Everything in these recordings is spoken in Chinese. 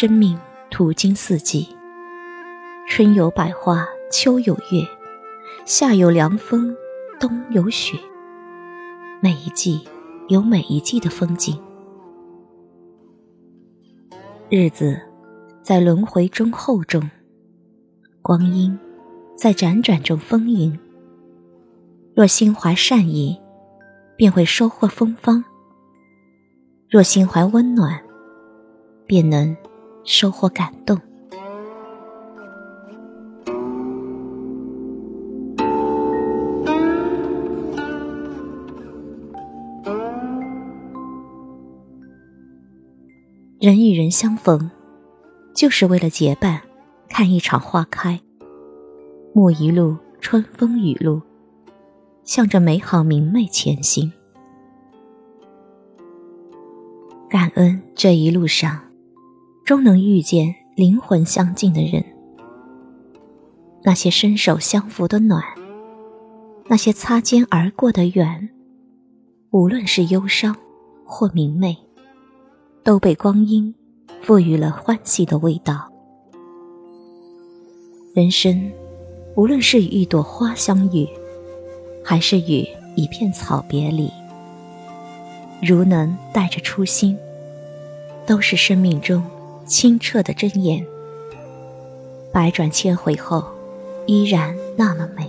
生命途经四季，春有百花，秋有月，夏有凉风，冬有雪。每一季有每一季的风景，日子在轮回中厚重，光阴在辗转中丰盈。若心怀善意，便会收获芬芳；若心怀温暖，便能收获感动。人与人相逢，就是为了结伴看一场花开。沐一路春风雨露，向着美好明媚前行。感恩这一路上，终能遇见灵魂相近的人。那些伸手相扶的暖，那些擦肩而过的远，无论是忧伤或明媚。都被光阴赋予了欢喜的味道。人生，无论是与一朵花相遇，还是与一片草别离，如能带着初心，都是生命中清澈的真言。百转千回后，依然那么美。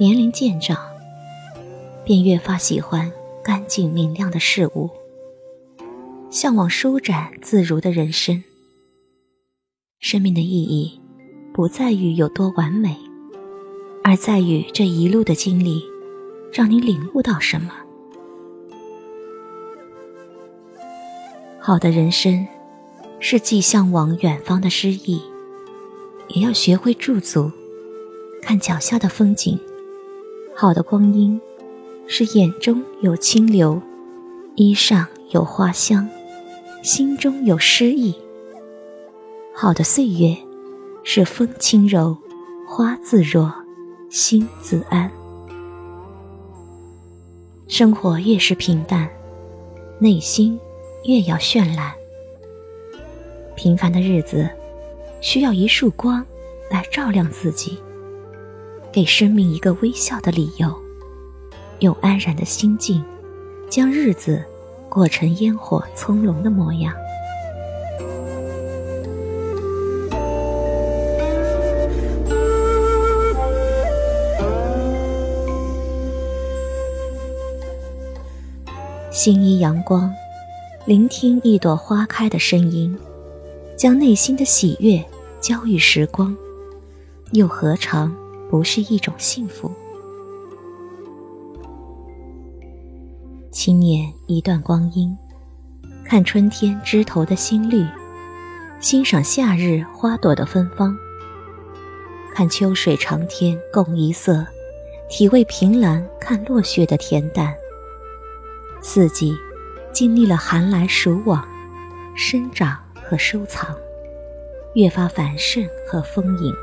年龄渐长，便越发喜欢干净明亮的事物，向往舒展自如的人生。生命的意义，不在于有多完美，而在于这一路的经历，让你领悟到什么。好的人生，是既向往远方的诗意，也要学会驻足，看脚下的风景。好的光阴，是眼中有清流，衣上有花香，心中有诗意。好的岁月，是风轻柔，花自若，心自安。生活越是平淡，内心越要绚烂。平凡的日子，需要一束光来照亮自己。给生命一个微笑的理由，用安然的心境，将日子过成烟火葱茏的模样。心依阳光，聆听一朵花开的声音，将内心的喜悦交予时光，又何尝？不是一种幸福。轻捻一段光阴，看春天枝头的新绿，欣赏夏日花朵的芬芳，看秋水长天共一色，体味凭栏看落雪的恬淡。四季经历了寒来暑往，生长和收藏，越发繁盛和丰盈。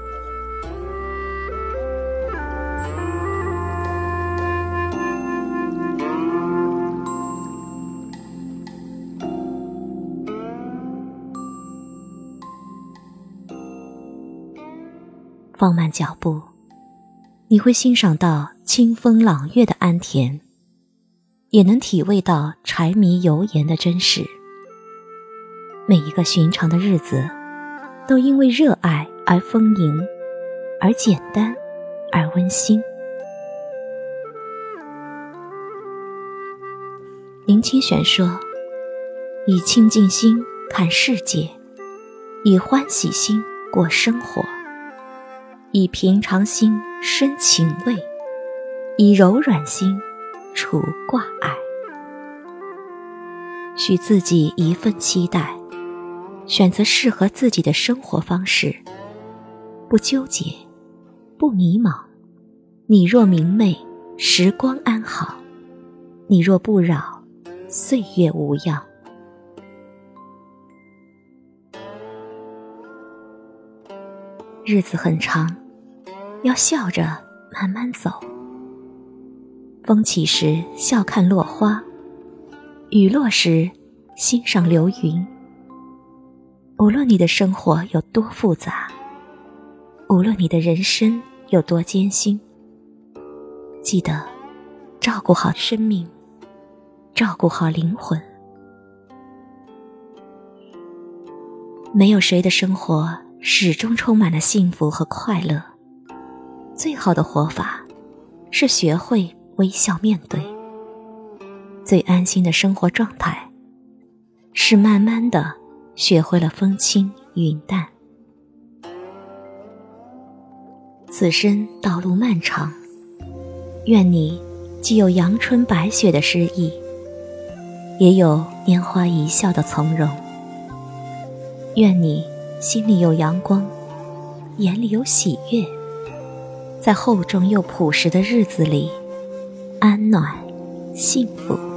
放慢脚步，你会欣赏到清风朗月的安恬，也能体味到柴米油盐的真实。每一个寻常的日子，都因为热爱而丰盈，而简单，而温馨。林清玄说：“以清净心看世界，以欢喜心过生活。”以平常心生情味，以柔软心除挂碍。许自己一份期待，选择适合自己的生活方式，不纠结，不迷茫。你若明媚，时光安好；你若不扰，岁月无恙。日子很长。要笑着慢慢走。风起时笑看落花，雨落时欣赏流云。无论你的生活有多复杂，无论你的人生有多艰辛，记得照顾好生命，照顾好灵魂。没有谁的生活始终充满了幸福和快乐。最好的活法，是学会微笑面对。最安心的生活状态，是慢慢的学会了风轻云淡。此生道路漫长，愿你既有阳春白雪的诗意，也有拈花一笑的从容。愿你心里有阳光，眼里有喜悦，在厚重又朴实的日子里，安暖幸福。